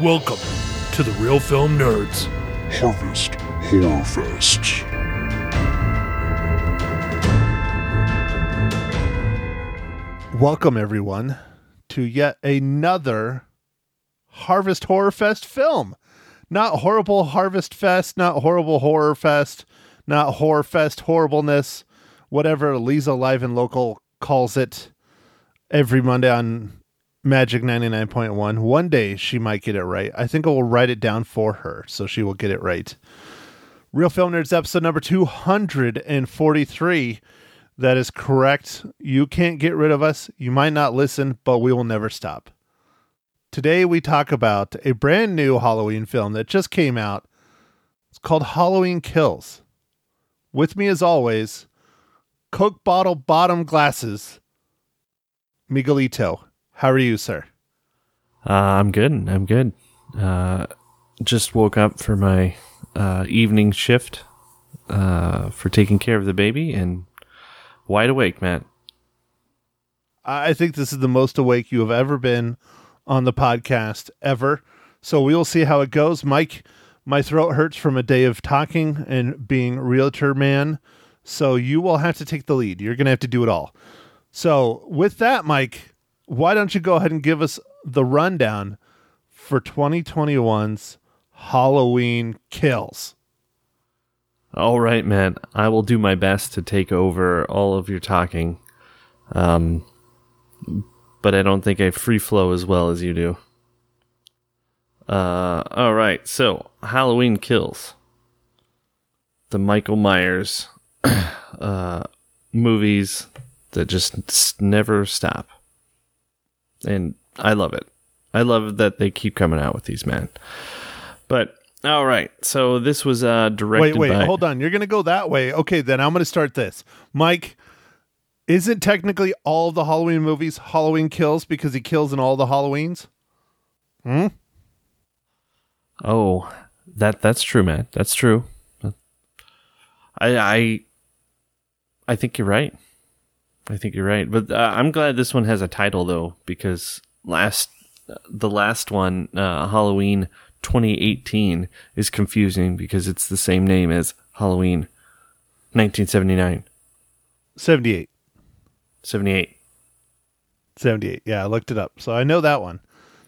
Welcome to the Real Film Nerds. Harvest Horror Fest. Welcome, everyone, to yet another Harvest Horror Fest film. Not horrible Harvest Fest, not horrible Horror Fest, not Horror Fest horribleness, whatever Lisa Live and Local calls it every Monday on Magic 99.1. One day she might get it right. I think I will write it down for her so she will get it right. Real Film Nerds episode number 243. That is correct. You can't get rid of us. You might not listen, but we will never stop. Today we talk about a brand new Halloween film that just came out. It's called Halloween Kills. With me as always, Coke bottle bottom glasses, Miguelito. How are you, sir? Uh, I'm good. I'm good. Uh, just woke up for my uh, evening shift uh, for taking care of the baby and wide awake, Matt. I think this is the most awake you have ever been on the podcast ever. So we will see how it goes. Mike, my throat hurts from a day of talking and being realtor man. So you will have to take the lead. You're going to have to do it all. So with that, Mike, why don't you go ahead and give us the rundown for 2021's Halloween kills? All right, man. I will do my best to take over all of your talking. Um, but I don't think I free flow as well as you do. Uh, all right. So, Halloween kills. The Michael Myers uh, movies that just never stop. And I love it. I love that they keep coming out with these, man. But all right. So this was uh directed Wait, wait, by hold on. You're going to go that way. Okay, then I'm going to start this. Mike, isn't technically all the Halloween movies Halloween kills because he kills in all the Halloweens? Hmm? Oh, that that's true, man. That's true. I I I think you're right. I think you're right. But uh, I'm glad this one has a title though because last the last one, uh, Halloween 2018 is confusing because it's the same name as Halloween 1979, 78. 78. 78. Yeah, I looked it up. So I know that one.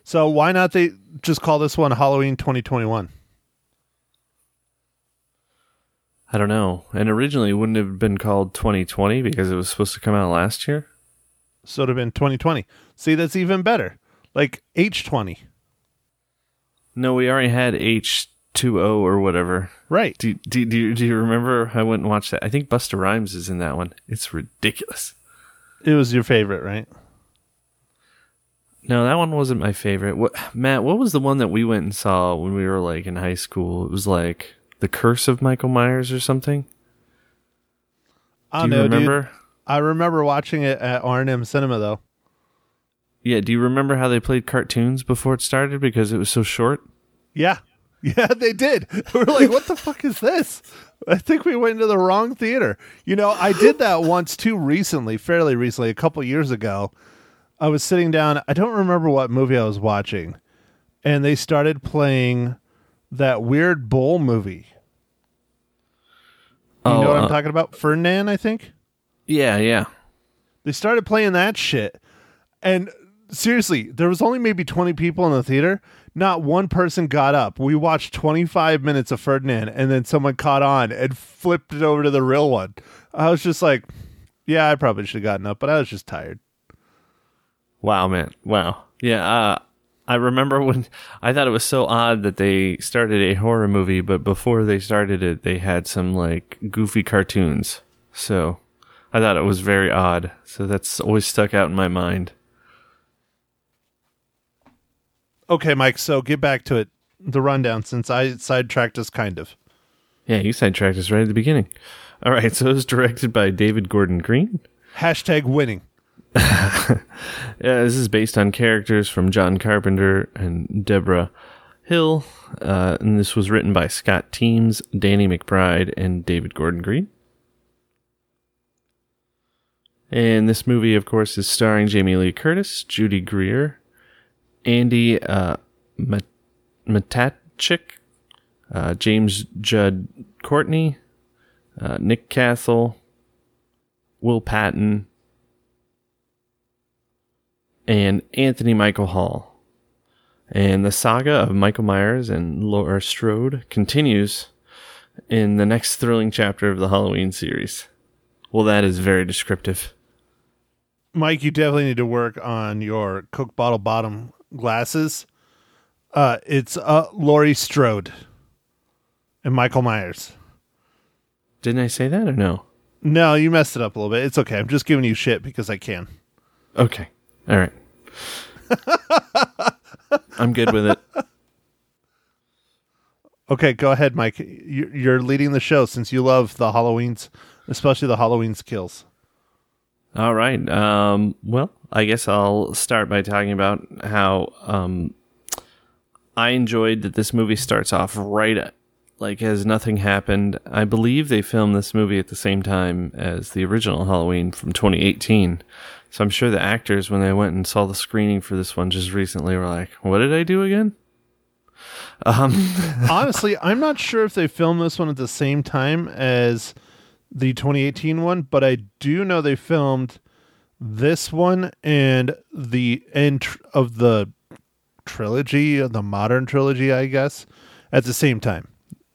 So why not they just call this one Halloween 2021? I don't know. And originally it wouldn't have been called 2020 because it was supposed to come out last year. So it would have been 2020. See, that's even better. Like H20. No, we already had H2O or whatever. Right. Do, do, do, you- do you remember? I went and watched that. I think Busta Rhymes is in that one. It's ridiculous. It was your favorite, right? No, that one wasn't my favorite. What, Matt, what was the one that we went and saw when we were like in high school? It was like The Curse of Michael Myers or something. I Do don't you know, dude. remember? I remember watching it at R&M Cinema, though. Yeah, do you remember how they played cartoons before it started because it was so short? Yeah. Yeah, they did. We were like, what the fuck is this? I think we went into the wrong theater. You know, I did that once too recently, fairly recently, a couple years ago. I was sitting down, I don't remember what movie I was watching, and they started playing that weird bull movie. You know what I'm uh, talking about? Ferdinand, I think. Yeah, yeah. They started playing that shit. And seriously, there was only maybe 20 people in the theater. Not one person got up. We watched 25 minutes of Ferdinand and then someone caught on and flipped it over to the real one. I was just like, yeah, I probably should have gotten up, but I was just tired. Wow, man. Wow. Yeah, uh, I remember when I thought it was so odd that they started a horror movie, but before they started it, they had some like goofy cartoons. So I thought it was very odd. So that's always stuck out in my mind. Okay, Mike, so get back to it. The rundown since I sidetracked us kind of. Yeah, you sidetracked us right at the beginning. All right, so it was directed by David Gordon Green. Hashtag winning. Yeah, this is based on characters from John Carpenter and Debra Hill, uh, and this was written by Scott Teems, Danny McBride, and David Gordon Green. And this movie, of course, is starring Jamie Lee Curtis, Judy Greer, Andy uh, uh, James Jude Courtney, uh, Nick Castle, Will Patton, and Anthony Michael Hall. And the saga of Michael Myers and Laura Strode continues in the next thrilling chapter of the Halloween series. Well, that is very descriptive. Mike, you definitely need to work on your Coke bottle bottom glasses. Uh, it's uh, Laurie Strode and Michael Myers. Didn't I say that or no? No, you messed it up a little bit. It's okay. I'm just giving you shit because I can. Okay. All right. I'm good with it. Okay, go ahead, Mike. You- You're leading the show since you love the Halloween's, especially the Halloween's kills. All right. Um, well, I guess I'll start by talking about how um, I enjoyed that this movie starts off right at, like as nothing happened. I believe they filmed this movie at the same time as the original Halloween from 2018. So I'm sure the actors, when they went and saw the screening for this one just recently, were like, "What did I do again?" Um, Honestly, I'm not sure if they filmed this one at the same time as the 2018 one, but I do know they filmed this one and the end of the trilogy, the modern trilogy, I guess, at the same time.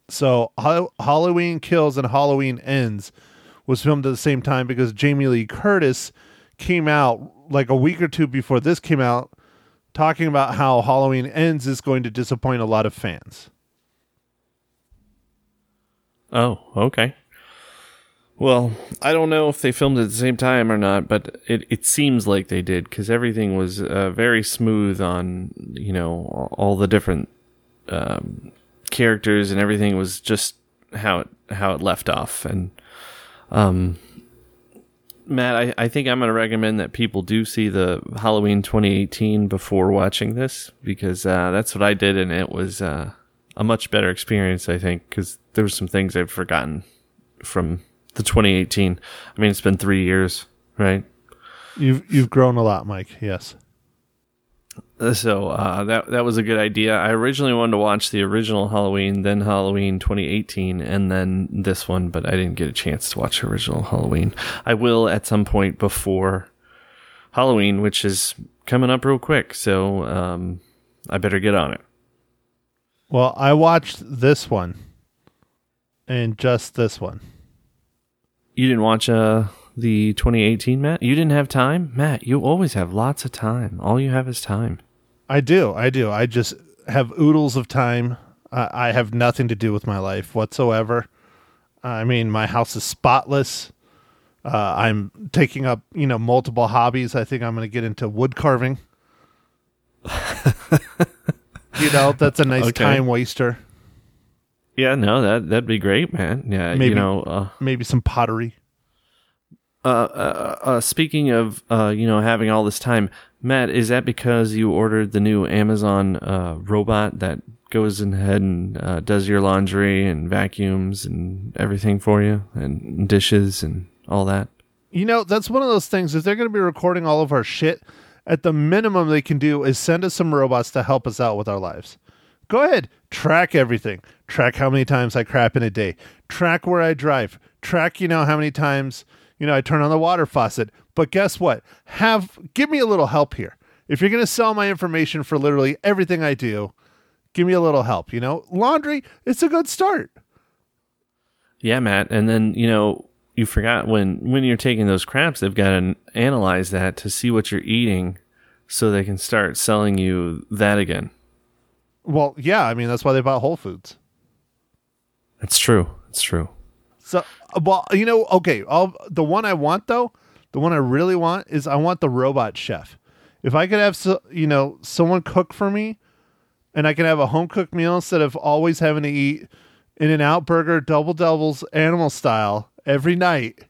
So Hall- Halloween Kills and Halloween Ends was filmed at the same time because Jamie Lee Curtis came out like a week or two before this came out talking about how Halloween Ends is going to disappoint a lot of fans. Oh, okay. Well, I don't know if they filmed at the same time or not, but it, it seems like they did because everything was uh, very smooth on, you know, all the different um, characters and everything was just how it how it left off. And um, Matt, I, I think I'm going to recommend that people do see the Halloween 2018 before watching this because uh, that's what I did, and it was uh, a much better experience. I think because there were some things I've forgotten from the 2018. I mean, it's been three years, right? You've you've grown a lot, Mike. Yes. Uh, So uh, that that was a good idea. I originally wanted to watch the original Halloween, then Halloween 2018, and then this one, but I didn't get a chance to watch the original Halloween. I will at some point before Halloween, which is coming up real quick. So um, I better get on it. Well, I watched this one and just this one. You didn't watch uh, the 2018, Matt? You didn't have time, Matt. You always have lots of time. All you have is time. I do. I do. I just have oodles of time. I I have nothing to do with my life whatsoever. I mean, my house is spotless. Uh, I'm taking up, you know, multiple hobbies. I think I'm going to get into wood carving. you know, that's a nice Okay. time waster. Yeah, no, that that'd be great, man. Yeah, Maybe. you know. Uh, Maybe some pottery. Uh, uh, uh, speaking of, uh, you know, having all this time, Matt, is that because you ordered the new Amazon uh, robot that goes ahead and does your laundry and vacuums and everything for you and dishes and all that? You know, that's one of those things. If they're going to be recording all of our shit, at the minimum they can do is send us some robots to help us out with our lives. Go ahead, track everything. Track how many times I crap in a day. Track where I drive. Track, you know, how many times, you know, I turn on the water faucet. But guess what? Have give me a little help here. If you're going to sell my information for literally everything I do, give me a little help, you know? Laundry, it's a good start. Yeah, Matt. And then you know you forgot when when you're taking those craps, they've got to analyze that to see what you're eating, so they can start selling you that again. Well, yeah, I mean, that's why they bought Whole Foods. That's true. That's true. So, uh, well, you know, okay. I'll, the one I want though, the one I really want is I want the robot chef. If I could have, so, you know, someone cook for me, and I can have a home cooked meal instead of always having to eat in and out burger, double doubles, animal style every night,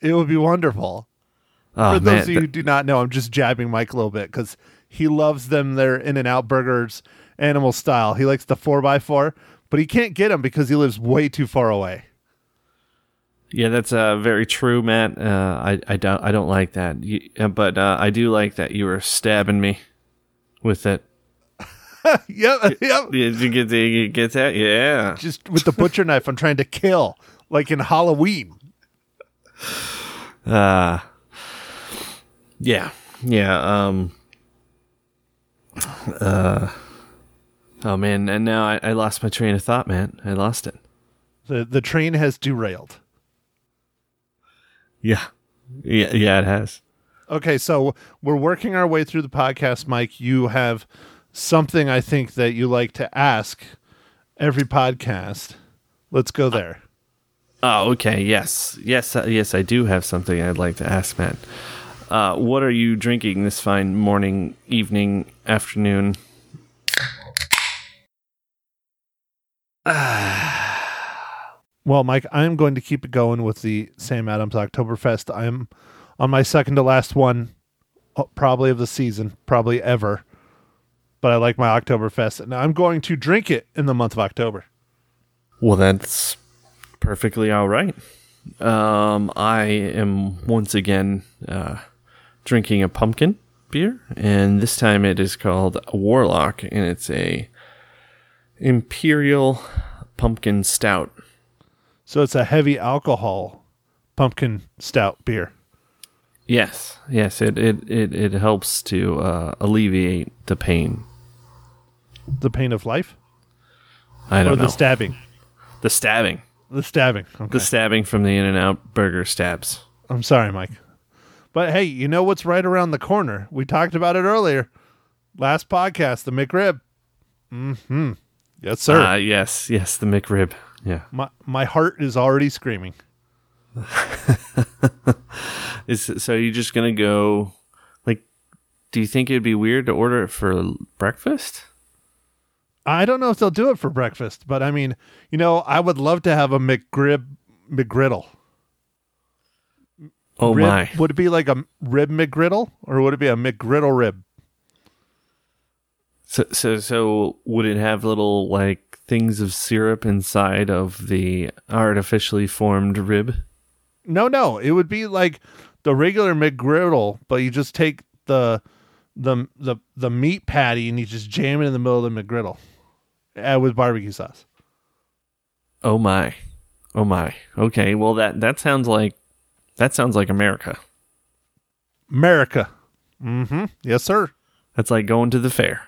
it would be wonderful. Oh, for those of you who do not know, I'm just jabbing Mike a little bit because he loves them. Their in and out burgers, animal style. He likes the four by four, but he can't get them because he lives way too far away. Yeah, that's uh, very true, Matt. Uh, I I don't I don't like that, you, uh, but uh, I do like that you were stabbing me with it. yep, yep. Did you get, did you get that? Yeah. Just with the butcher knife, I'm trying to kill, like in Halloween. Uh yeah. Yeah. Um uh Oh man, and now I, I lost my train of thought, man. I lost it. The the train has derailed. Yeah. Yeah, yeah, it has. Okay, so we're working our way through the podcast, Mike. You have something I think that you like to ask every podcast. Let's go there. Oh, okay. Yes, yes, uh, yes. I do have something I'd like to ask, Matt. Uh, what are you drinking this fine morning, evening, afternoon? Well, Mike, I'm going to keep it going with the Sam Adams Oktoberfest. I'm on my second to last one, uh, probably of the season, probably ever. But I like my Oktoberfest, and I'm going to drink it in the month of October. Well, that's perfectly all right. Um, I am once again uh, drinking a pumpkin beer, and this time it is called Warlock, and it's a imperial pumpkin stout. So it's a heavy alcohol pumpkin stout beer. Yes, yes, it it it, it helps to uh, alleviate the pain. The pain of life, I don't the know stabbing, the stabbing, the stabbing. Okay. the stabbing from the In and Out burger stabs. I'm sorry, Mike. But hey, you know what's right around the corner? We talked about it earlier. Last podcast, the McRib. Hmm. Yes, sir. Ah, yes, yes, the McRib. Yeah, my my heart is already screaming. is so you're just gonna go? Like, do you think it'd be weird to order it for breakfast? I don't know if they'll do it for breakfast, but I mean, you know, I would love to have a McRib McGriddle. Oh Rib- my! Would it be like a rib McGriddle or would it be a McGriddle rib? So, so, so would it have little like things of syrup inside of the artificially formed rib? No, no, it would be like the regular McGriddle, but you just take the the the the meat patty and you just jam it in the middle of the McGriddle uh, with barbecue sauce. Oh my! Oh my! Okay, well that that sounds like that sounds like America. America. Mm-hmm. Yes, sir. That's like going to the fair.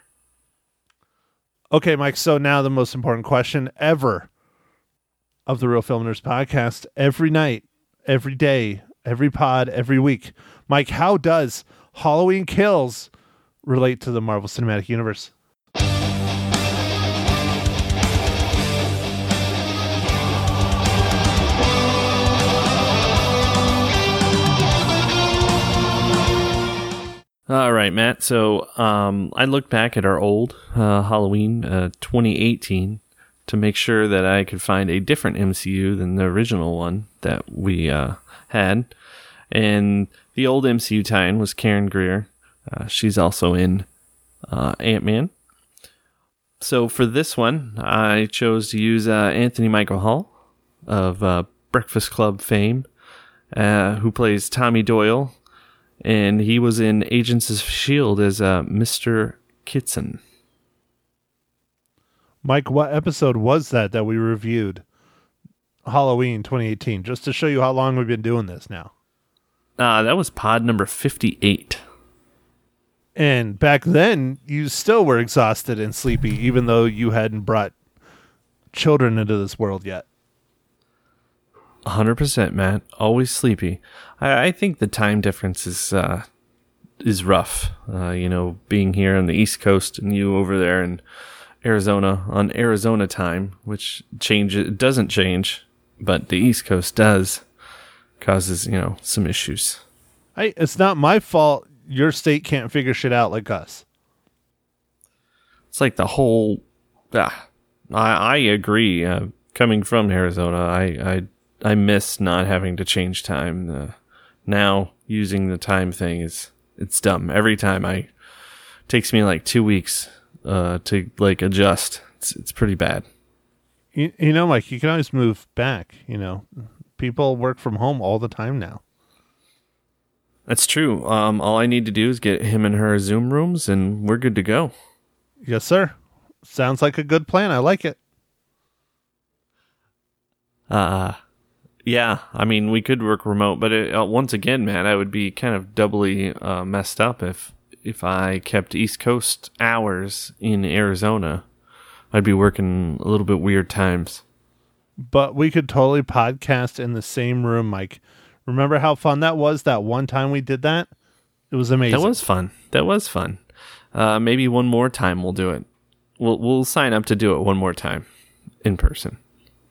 Okay, Mike. So now the most important question ever of the Real Film Nerds podcast. Every night, every day, every pod, every week. Mike, how does Halloween Kills relate to the Marvel Cinematic Universe? All right, Matt. So um, I looked back at our old uh, Halloween uh, 2018 to make sure that I could find a different MCU than the original one that we uh, had. And the old MCU tie-in was Karen Greer. Uh, she's also in uh, Ant Man. So for this one, I chose to use uh, Anthony Michael Hall of Breakfast Club fame, who plays Tommy Doyle, and he was in Agents of Shield as uh, Mister Kitson. Mike, what episode was that that we reviewed? Halloween 2018, just to show you how long we've been doing this now. Uh, that was pod number fifty-eight. And back then, you still were exhausted and sleepy, even though you hadn't brought children into this world yet. hundred percent, Matt. Always sleepy. I, I think the time difference is uh, is rough. Uh, you know, being here on the East Coast and you over there in Arizona on Arizona time, which changes doesn't change, but the East Coast does, causes you know some issues. Hey, it's not my fault your state can't figure shit out like us. It's like the whole. Ah, I I agree. Uh, coming from Arizona, I I I miss not having to change time. Uh, now using the time thing is it's dumb. Every time I takes me like two weeks uh, to like adjust. It's it's pretty bad. You, you know, Mike, you can always move back. You know, people work from home all the time now. That's true. Um, all I need to do is get him and her Zoom rooms, and we're good to go. Yes, sir. sounds like a good plan. I like it. Uh, yeah. I mean, we could work remote, but it, uh, once again, man, I would be kind of doubly uh, messed up if if I kept East Coast hours in Arizona. I'd be working a little bit weird times. But we could totally podcast in the same room, Mike. Remember how fun that was that one time we did that? It was amazing. That was fun. That was fun. Uh, maybe one more time we'll do it. We'll we'll sign up to do it one more time in person.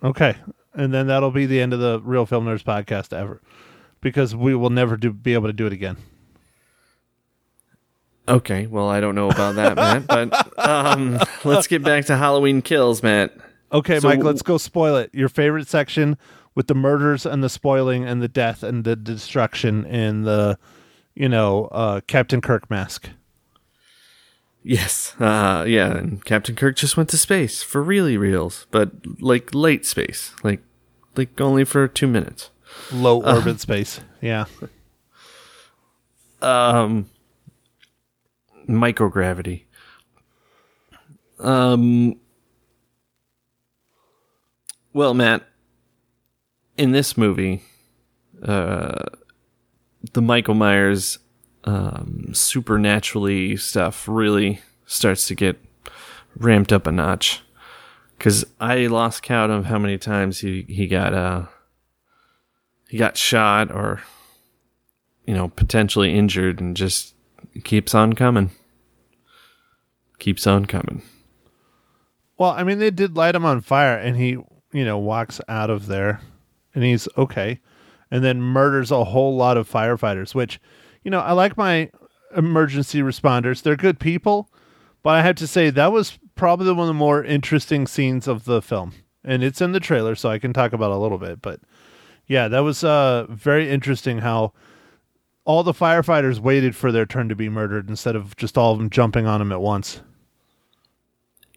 Okay. And then that'll be the end of the Real Film Nerds podcast ever. Because we will never do be able to do it again. Okay, well I don't know about that, Matt, but um, let's get back to Halloween Kills, Matt. Okay, So- Mike, let's go spoil it. Your favorite section with the murders and the spoiling and the death and the destruction and the, you know, uh, Captain Kirk mask. Yes, uh, yeah, and Captain Kirk just went to space for really reals, but like late space, like like only for two minutes. Low orbit space. Yeah. Um, microgravity. Um. Well, Matt, in this movie, uh, the Michael Myers um, supernaturally stuff really starts to get ramped up a notch. Because I lost count of how many times he he got uh he got shot or you know potentially injured and just keeps on coming, keeps on coming. Well, I mean, they did light him on fire, and he, you know, walks out of there, and he's okay, and then murders a whole lot of firefighters. Which, you know, I like my emergency responders; they're good people, but I have to say that was probably one of the more interesting scenes of the film, and it's in the trailer, so I can talk about it a little bit. But yeah, that was uh, very interesting how all the firefighters waited for their turn to be murdered instead of just all of them jumping on him at once.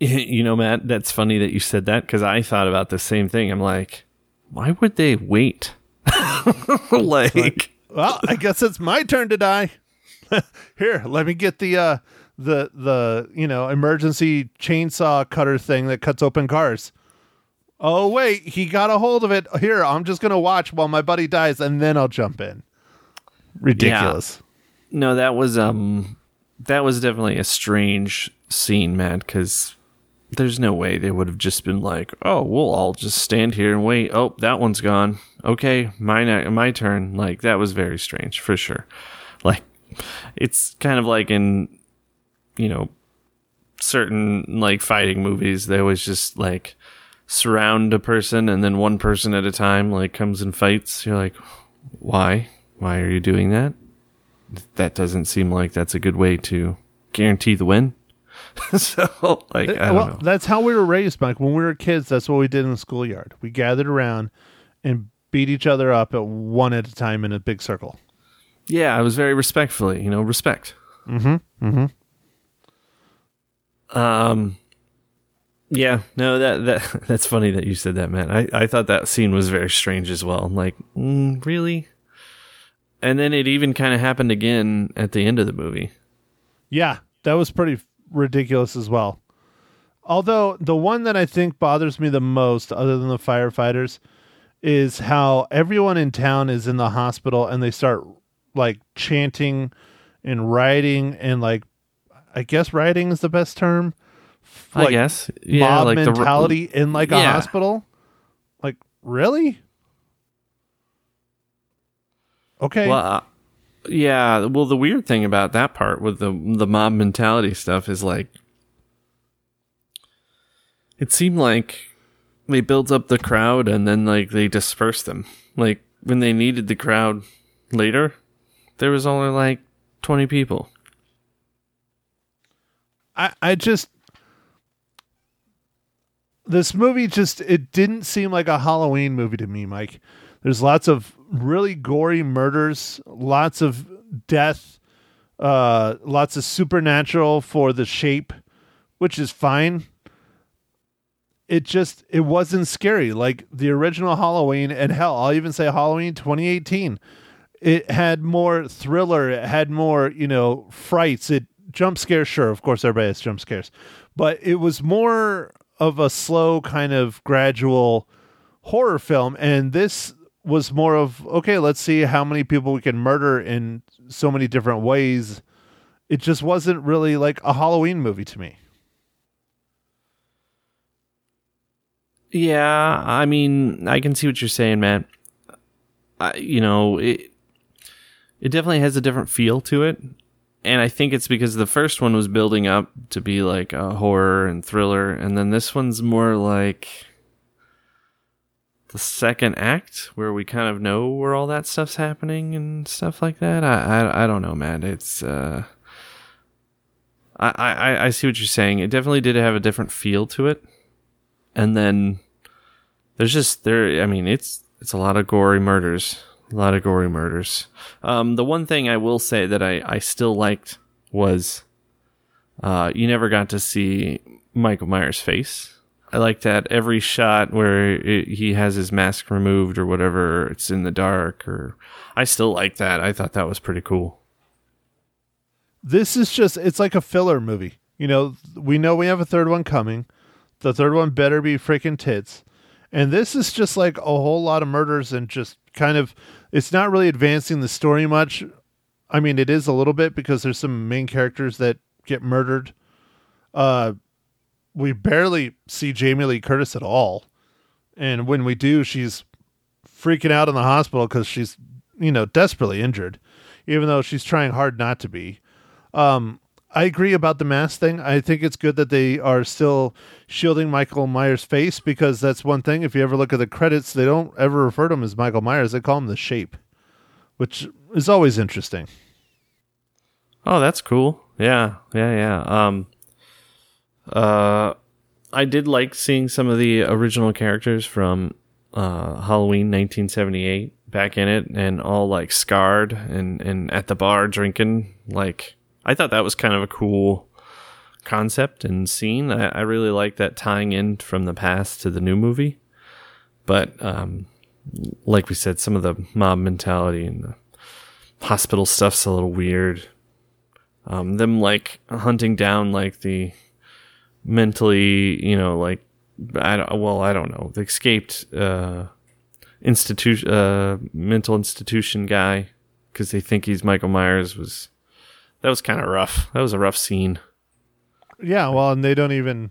You know, Matt, that's funny that you said that because I thought about the same thing. I'm like, why would they wait? like, well, I guess it's my turn to die. Here, let me get the uh the the you know emergency chainsaw cutter thing that cuts open cars. Oh wait, he got a hold of it. Here, I'm just gonna watch while my buddy dies, and then I'll jump in. Ridiculous. no, that was um, that was definitely a strange scene, man. because there's no way they would have just been like, oh, we'll all just stand here and wait. Oh, that one's gone. Okay, my uh, my turn. Like that was very strange for sure. Like it's kind of like in you know certain like fighting movies they always just like surround a person and then one person at a time like comes and fights you're like why why are you doing that that doesn't seem like that's a good way to guarantee the win so like i don't well, know that's how we were raised, Mike. When we were kids, that's what we did in the schoolyard. We gathered around and beat each other up at one at a time in a big circle. yeah i was very respectfully you know respect Mm-hmm. Mm-hmm. Um. Yeah, no that that that's funny that you said that, man. I I thought that scene was very strange as well. I'm like, mm, really? And then it even kind of happened again at the end of the movie. Yeah, that was pretty ridiculous as well. Although the one that I think bothers me the most, other than the firefighters, is how everyone in town is in the hospital and they start like chanting and rioting and like I guess rioting is the best term. I guess, yeah, mob like the- mentality in like a Yeah. hospital. Like really? Okay. Well, uh, yeah. Well, the weird thing about that part with the the mob mentality stuff is like, it seemed like they built up the crowd and then like they dispersed them. Like when they needed the crowd later, there was only like twenty people. I, I just this movie just it didn't seem like a Halloween movie to me, Mike. There's lots of really gory murders, lots of death, uh, lots of supernatural for the shape, which is fine. It just it wasn't scary like the original Halloween, and hell, I'll even say Halloween 2018. It had more thriller. It had more, you know, frights. It jump scares, sure, of course, everybody has jump scares, but it was more of a slow kind of gradual horror film and this was more of okay let's see how many people we can murder in so many different ways it just wasn't really like a halloween movie to me Yeah, I mean, I can see what you're saying, man. I, you know, it it definitely has a different feel to it, and I think it's because the first one was building up to be like a horror and thriller, and then this one's more like the second act where we kind of know where all that stuff's happening and stuff like that. I I, I don't know, man. It's uh, I, I I see what you're saying. It definitely did have a different feel to it and then there's just there i mean it's it's a lot of gory murders a lot of gory murders. Um the one thing i will say that i i still liked was uh you never got to see michael myers face. I liked that every shot where it, he has his mask removed or whatever it's in the dark or i still like that. I thought that was pretty cool. This is just it's like a filler movie. You know we know we have a third one coming the third one better be freaking tits. And this is just like a whole lot of murders and just kind of it's not really advancing the story much. I mean, it is a little bit because there's some main characters that get murdered. Uh we barely see Jamie Lee Curtis at all. And when we do, she's freaking out in the hospital cuz she's, you know, desperately injured even though she's trying hard not to be. Um I agree about the mask thing. I think it's good that they are still shielding Michael Myers' face because that's one thing. If you ever look at the credits, they don't ever refer to him as Michael Myers. They call him the Shape, which is always interesting. Oh, that's cool. Yeah, yeah, yeah. Um, uh, I did like seeing some of the original characters from uh, Halloween 1978 back in it, and all like scarred and and at the bar drinking like I thought that was kind of a cool concept and scene. I, I really like that tying in from the past to the new movie. But um, like we said, some of the mob mentality and the hospital stuff's a little weird. Um, them like hunting down like the mentally, you know, like I don't, well, I don't know, the escaped uh, institution, uh, mental institution guy because they think he's Michael Myers was that was kind of rough. That was a rough scene. Yeah, well, and they don't even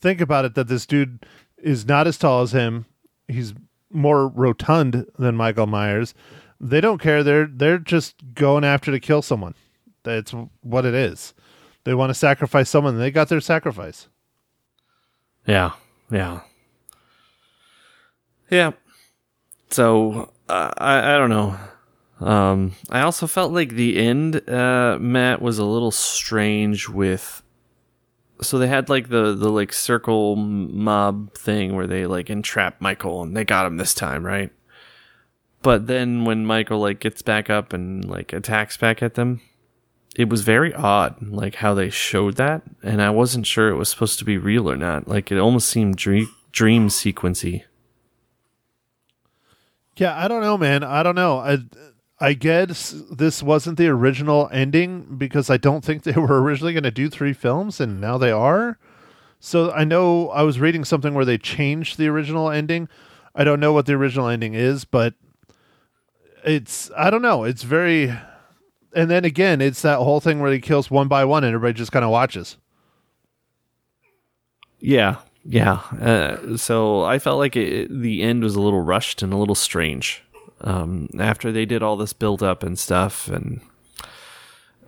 think about it that this dude is not as tall as him. He's more rotund than Michael Myers. They don't care. They're they're just going after to kill someone. That's what it is. They want to sacrifice someone. They got their sacrifice. Yeah, yeah, yeah. So uh, I I don't know. Um, I also felt like the end, uh, Matt was a little strange with. So they had like the the like circle mob thing where they like entrap Michael and they got him this time, right? But then when Michael like gets back up and like attacks back at them, it was very odd, like how they showed that, and I wasn't sure it was supposed to be real or not. Like it almost seemed dream dream sequency. Yeah, I don't know, man. I don't know. I I guess this wasn't the original ending because I don't think they were originally going to do three films, and now they are. So I know I was reading something where they changed the original ending. I don't know what the original ending is, but it's I don't know. It's very, and then again, it's that whole thing where he kills one by one, and everybody just kind of watches. Yeah, yeah. Uh, so I felt like it, the end was a little rushed and a little strange um, after they did all this build up and stuff and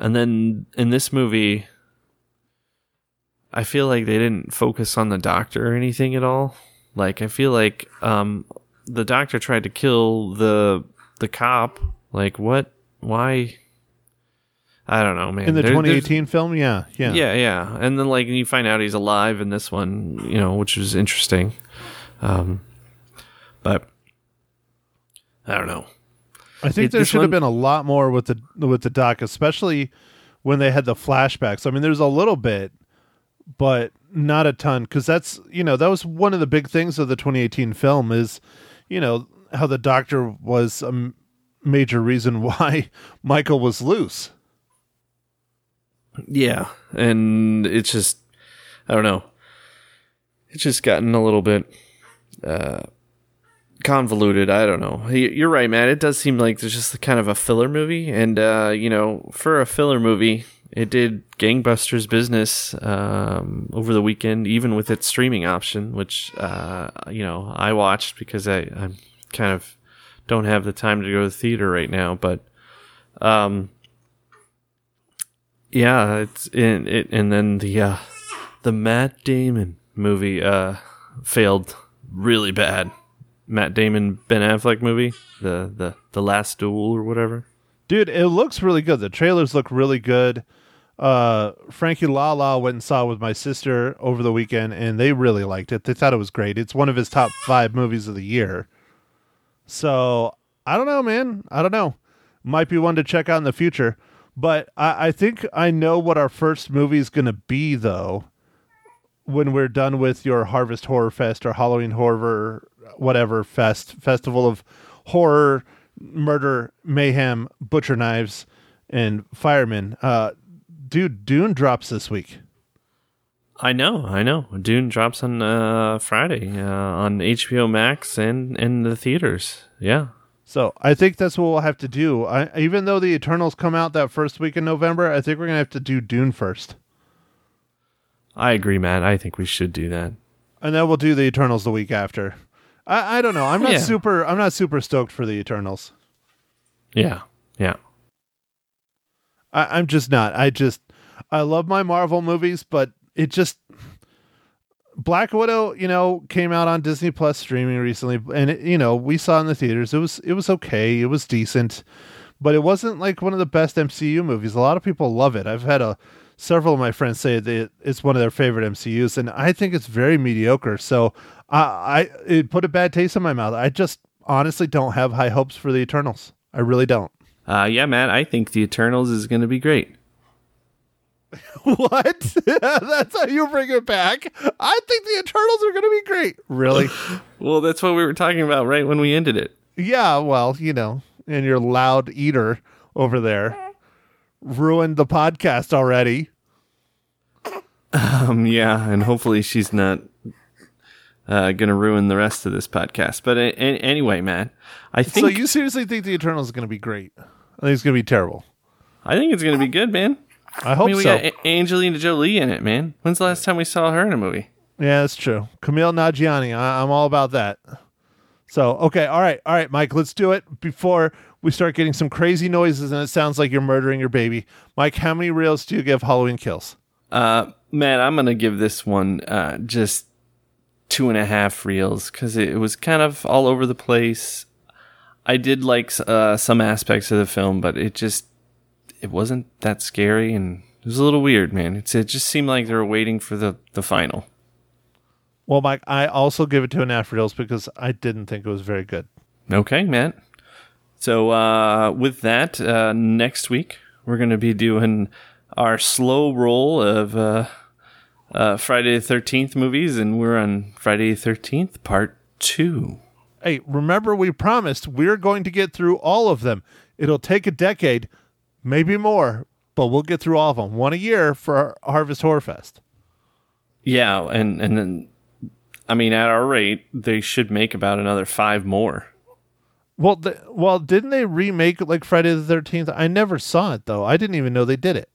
and then in this movie I feel like they didn't focus on the doctor or anything at all. Like I feel like um, the doctor tried to kill the the cop. Like what? Why? I don't know, man. In the There- 2018 film, yeah, yeah, yeah, yeah. And then like you find out he's alive in this one, you know, which was interesting. Um, but I don't know. I think It- there should one- have been a lot more with the with the doc, especially when they had the flashbacks. I mean, there's a little bit, but not a ton, because that's you know that was one of the big things of the 2018 film is, you know, how the doctor was a m- major reason why Michael was loose. Yeah, and it's just I don't know. It's just gotten a little bit uh, convoluted. I don't know. You're right, man. It does seem like there's just kind of a filler movie, and uh, you know, for a filler movie, it did gangbusters business um, over the weekend, even with its streaming option, which uh, you know I watched because I I'm kind of don't have the time to go to the theater right now, but um, yeah, it's in it, and then the uh, the Matt Damon movie uh failed really bad. Matt Damon Ben Affleck movie, the the the Last Duel or whatever. Dude, it looks really good. The trailers look really good. Uh, Frankie Lala went and saw it with my sister over the weekend, and they really liked it. They thought it was great. It's one of his top five movies of the year. So I don't know, man. I don't know. Might be one to check out in the future. But I, I think I know what our first movie is going to be, though, when we're done with your Harvest Horror Fest or Halloween Horror, whatever fest, festival of horror, murder, mayhem, butcher knives, and firemen. Uh, dude, Dune drops this week. I know, I know. Dune drops on uh, Friday uh, on HBO Max and in the theaters. Yeah, So I think that's what we'll have to do. I, even though the Eternals come out that first week in November, I think we're gonna have to do Dune first, I agree, Matt. I think we should do that. and then we'll do the Eternals the week after. I, I don't know. I'm not Yeah. super. I'm not super stoked for the Eternals. Yeah, yeah. I, I'm just not. I just I love my Marvel movies, but it just Black Widow, you know, came out on Disney Plus streaming recently, and it, you know we saw in the theaters. It was it was okay. It was decent, but it wasn't like one of the best MCU movies. A lot of people love it. I've had a several of my friends say that it's one of their favorite MCUs, and I think it's very mediocre. So I, I it put a bad taste in my mouth. I just honestly don't have high hopes for the Eternals. I really don't. Uh, yeah, Matt. I think the Eternals is going to be great. What? that's how you bring it back. I think the Eternals are going to be great. Really? Well, that's what we were talking about right when we ended it. yeah. Well, you know, and your loud eater over there ruined the podcast already. Um, yeah, and hopefully she's not uh, going to ruin the rest of this podcast. But a- a- anyway, man, I think so you seriously think the Eternals is going to be great? I think it's going to be terrible. I think it's going to be good, man. I I hope mean, we so. got A- Angelina Jolie in it, man. When's the last time we saw her in a movie? yeah, that's true. Kumail Nanjiani. I- I'm all about that. So, okay. All right. All right, Mike, let's do it before we start getting some crazy noises and it sounds like you're murdering your baby. Mike, how many reels do you give Halloween Kills? Uh, Matt, I'm going to give this one uh, just two and a half reels because it, was kind of all over the place. I did like uh, some aspects of the film, but it just it wasn't that scary and it was a little weird, man. It's, it just seemed like they were waiting for the, the final. Well, Mike, I also give it two and a half reels because I didn't think it was very good. Okay, Matt. So uh, with that, uh, next week we're going to be doing our slow roll of uh, uh, Friday the Thirteenth movies, and we're on Friday the Thirteenth Part Two. Hey, remember we promised we're going to get through all of them. It'll take a decade, maybe more, but we'll get through all of them. One a year for Harvest Horror Fest. Yeah, and and then I mean, at our rate, they should make about another five more. Well, the, well, didn't they remake like Friday the Thirteenth? I never saw it though. I didn't even know they did it.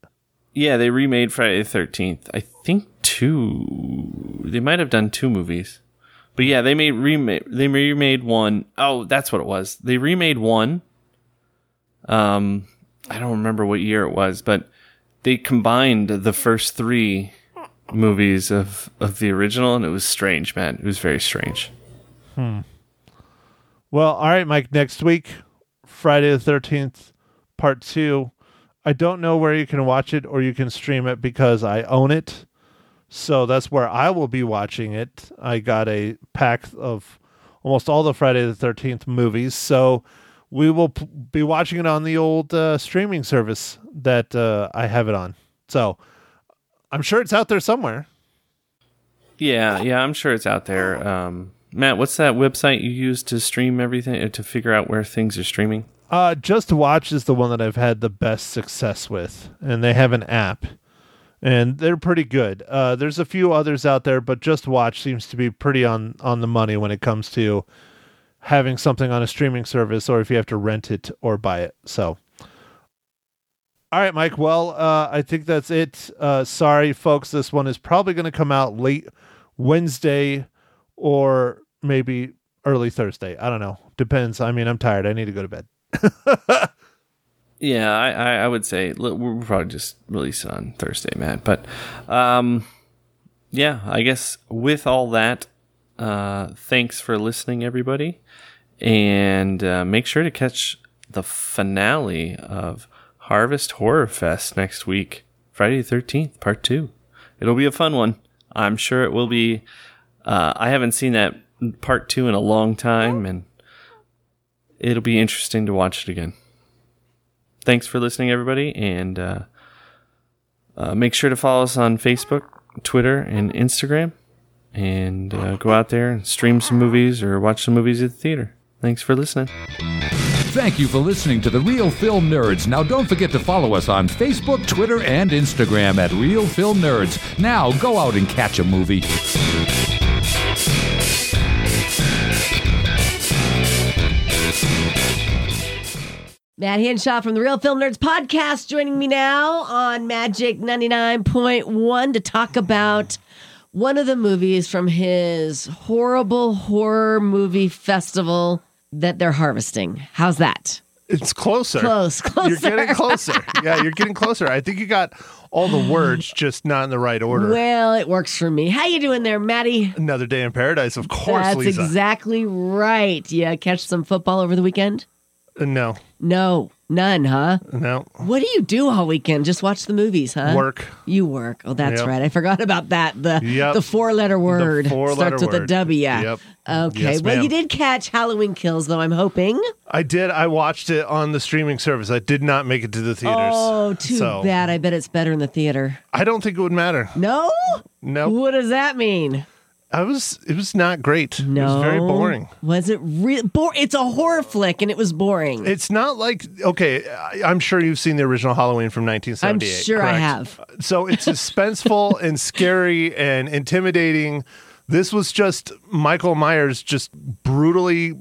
Yeah, they remade Friday the Thirteenth. I think two. They might have done two movies, but yeah, they made remade. They remade one. Oh, that's what it was. They remade one. Um, I don't remember what year it was, but they combined the first three movies of of the original, and it was strange, man. It was very strange. Hmm. Well, all right, Mike. Next week, Friday the Thirteenth, Part Two. I don't know where you can watch it or you can stream it because I own it. So that's where I will be watching it. I got a pack of almost all the Friday the 13th movies. So we will p- be watching it on the old uh, streaming service that uh, I have it on. So I'm sure it's out there somewhere. Yeah, yeah, I'm sure it's out there. Um, Matt, what's that website you use to stream everything uh, to figure out where things are streaming? Uh, JustWatch is the one that I've had the best success with, and they have an app. And they're pretty good. Uh, there's a few others out there, but JustWatch seems to be pretty on on the money when it comes to having something on a streaming service, or if you have to rent it or buy it. So. All right, Mike. Well, uh, I think that's it. Uh, sorry, folks. This one is probably going to come out late Wednesday or maybe early Thursday. I don't know. Depends. I mean, I'm tired. I need to go to bed. Yeah, I, I, would say we'll probably just release it on Thursday, Matt. But um, yeah, I guess with all that, uh, thanks for listening, everybody, and uh, make sure to catch the finale of Harvest Horror Fest next week, Friday the thirteenth, part two. It'll be a fun one. I'm sure it will be. Uh, I haven't seen that part two in a long time, and it'll be interesting to watch it again thanks for listening, everybody, and uh, uh, make sure to follow us on Facebook, Twitter, and Instagram, and uh, go out there and stream some movies or watch some movies at the theater. Thanks for listening. Thank you for listening to the Real Film Nerds. Now, don't forget to follow us on Facebook, Twitter, and Instagram at Real Film Nerds. Now, go out and catch a movie. Matt Hinshaw from the Real Film Nerds podcast joining me now on Magic 99.1 to talk about one of the movies from his horrible horror movie festival that they're harvesting. How's that? It's closer. Close, closer. You're getting closer. yeah, you're getting closer. I think you got all the words, just not in the right order. Well, it works for me. How you doing there, Maddie? Another day in paradise, of course, That's Lisa. exactly right. Yeah, catch some football over the weekend? No, No, none, huh? no. What do you do all weekend? Just watch the movies, huh? Work. You work. Oh, that's Yep. right. I forgot about that. The Yep. the four letter word four-letter starts with a word. W. Yep. Okay. Yes, well, you did catch Halloween Kills, though. I'm hoping. I did. I watched it on the streaming service. I did not make it to the theaters. Oh, too so bad. I bet it's better in the theater. I don't think it would matter. No. No, What does that mean? I was. It was not great. No. it was very boring. Was it real? Bor- it's a horror flick, and it was boring. It's not like okay. I- I'm sure you've seen the original Halloween from 1978. I'm 1978. sure I have. So it's suspenseful and scary and intimidating. This was just Michael Myers just brutally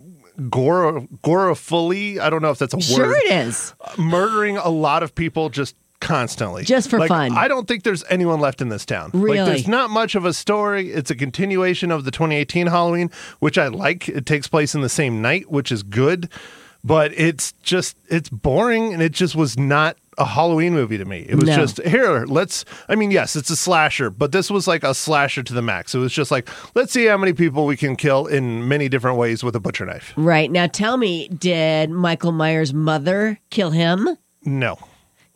gore agorafully. I don't know if that's a Sure, word. Sure, it is. Murdering a lot of people just constantly. Just for Like, fun. I don't think there's anyone left in this town. Really? Like there's not much of a story. It's a continuation of the 2018 Halloween, which I like. It takes place in the same night, which is good. But it's just it's boring and it just was not a Halloween movie to me. It was No. just here, let's I mean, yes, it's a slasher, but this was like a slasher to the max. It was just like, let's see how many people we can kill in many different ways with a butcher knife. Right. Now tell me, did Michael Myers' mother kill him? No.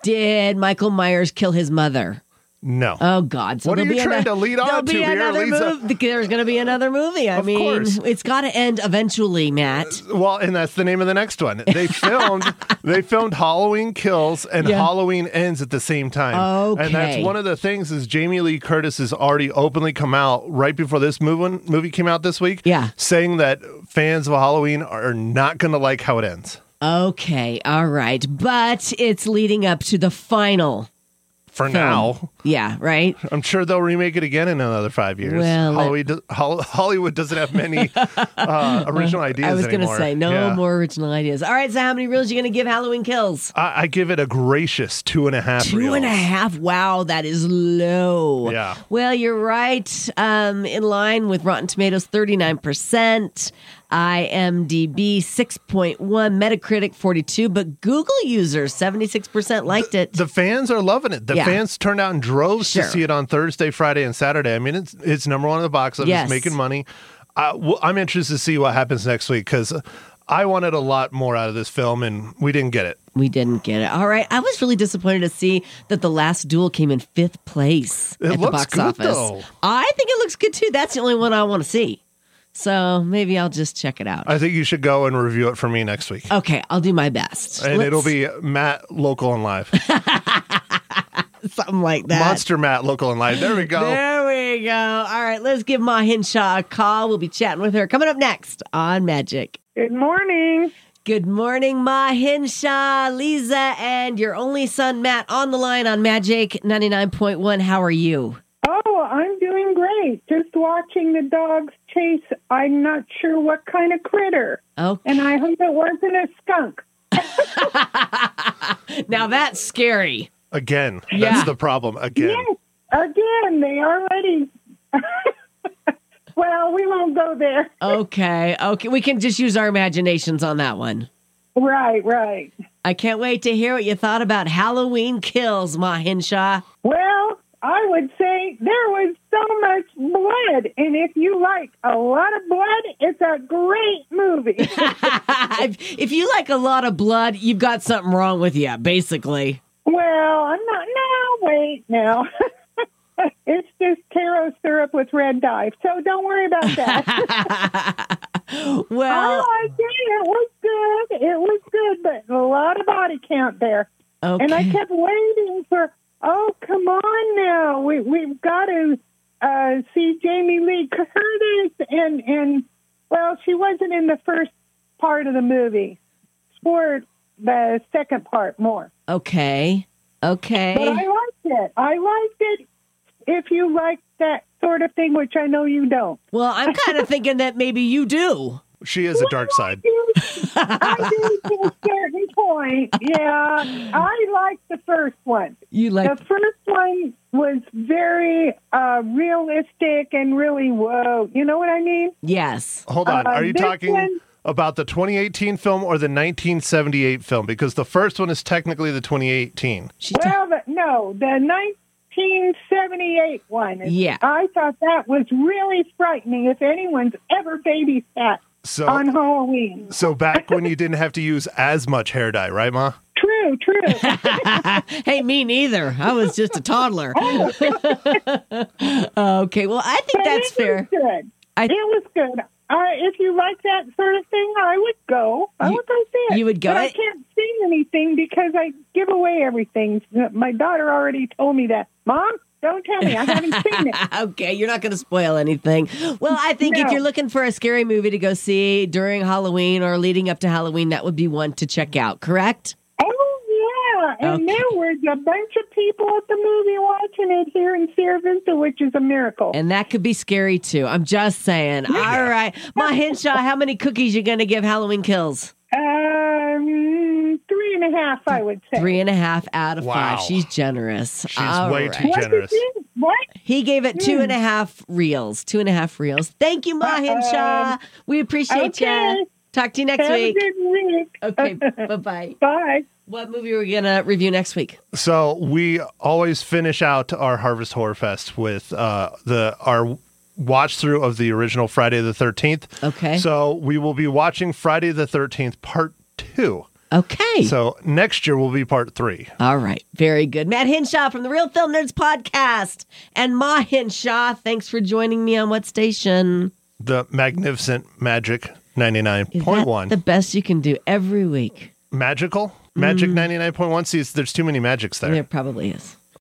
Did Michael Myers kill his mother? No. Oh God! So What are you be trying to lead on to here, another Lisa? There's going to be another movie. I Of mean, course. it's got to end eventually, Matt. Uh, well, and that's the name of the next one. They filmed they filmed Halloween Kills and Yeah. Halloween Ends at the same time. Okay. And that's one of the things is Jamie Lee Curtis has already openly come out right before this movie movie came out this week. Yeah. Saying that fans of Halloween are not going to like how it ends. Okay, all right, but it's leading up to the final. For film. now, Yeah, right. I'm sure they'll remake it again in another five years. Well, Hollywood, Hol- Hollywood doesn't have many uh, original ideas. I was going to say no Yeah. more original ideas. All right, so how many reels are you going to give Halloween Kills? I, I give it a gracious two and a half. Two and a half. Wow, that is low. Yeah. Well, you're right. Um, in line with Rotten Tomatoes, 39%. IMDb 6.1, Metacritic 42, but Google users 76% liked it. The fans are loving it. The Yeah. fans turned out in droves Sure. to see it on Thursday, Friday, and Saturday. I mean, it's it's number one in the box office, Yes. making money. Well, I'm interested to see what happens next week because I wanted a lot more out of this film, and we didn't get it. we didn't get it. All right. I was really disappointed to see that The Last Duel came in fifth place It at the box good, office. though. I think it looks good too. That's the only one I want to see. So maybe I'll just check it out. I think you should go and review it for me next week, okay, I'll do my best. and Let's- it'll be Matt local and live, something like that. Monster Matt local and live. There we go. There we go. All right, let's give Ma Hinshaw a call. We'll be chatting with her coming up next on Magic. Good morning. Good morning, Ma Hinshaw, Lisa, and your only son, Matt, on the line on Magic 99.1. How are you? Oh, I'm doing great. Just watching the dogs chase. I'm not sure what kind of critter, Oh, and I hope it wasn't a skunk. now that's scary. Again, Yeah. that's the problem. Again. Yes, again, they already. well, we won't go there. Okay, okay. We can just use our imaginations on that one. Right, right. I can't wait to hear what you thought about Halloween Kills, Ma Hinshaw. Well, I would say there was so much blood, and if you like a lot of blood, it's a great movie. if, if you like a lot of blood, you've got something wrong with you, basically. well, I'm not. No, wait, now. it's just Karo syrup with red dye, so don't worry about that. Well, oh, I liked it. It was good. It was good, but a lot of body count there. okay. And I kept waiting for, oh, come on now. We, we've got to uh, see Jamie Lee Curtis. And, and, well, she wasn't in the first part of the movie. For the second part more. okay. Okay. But I liked it. I liked it if you like that sort of thing, which I know you don't. Well, I'm kind of thinking that maybe you do. She is a dark side. I do to a certain point. Yeah, I liked the first one. You like The first one was very uh, realistic and really whoa. You know what I mean? yes. Hold on. Uh, Are you talking one- about the 2018 film or the 1978 film? Because the first one is technically the 2018. She's Well, the, no, the 1978 one. is- Yeah. I thought that was really frightening. If anyone's ever babysat So, on Halloween, so back when you didn't have to use as much hair dye, right, Ma? true, true. hey, me neither. I was just a toddler. okay. Well, I think But that's it fair. Was good. I- it was good. Uh, if you like that sort of thing, I would go. I You- would go see it. you would go? But I can't see anything because I give away everything. My daughter already told me that. Mom, don't tell me. I haven't seen it. okay, you're not going to spoil anything. Well, I think if you're looking for a scary movie to go see during Halloween or leading up to Halloween, that would be one to check out, correct? Oh, yeah. And Okay. there was a bunch of people at the movie watching it here in Sierra Vista, which is a miracle. And that could be scary too. I'm just saying. All right. Ma Hinshaw, how many cookies you going to give Halloween Kills? Um, three and a half, I would say. Three and a half out of Wow. five. She's generous. She's All way right. too What generous. did What? He gave it two and a half reels. Two and a half reels. Thank you, Ma Hinshaw. We appreciate Okay. you. Talk to you next Have week. a good week. Okay. bye bye. Bye. What movie are we going to review next week? So we always finish out our Harvest Horror Fest with uh, the our watch through of the original Friday the 13th. Okay. So we will be watching Friday the 13th part 2. Okay. So next year will be part 3. All right. Very good. Matt Hinshaw from the Real Film Nerds podcast and Ma Hinshaw. Thanks for joining me on what station? The magnificent Magic 99.1. the best you can do every week? Magical? Magic mm. 99.1. See, there's too many magics there. There probably is.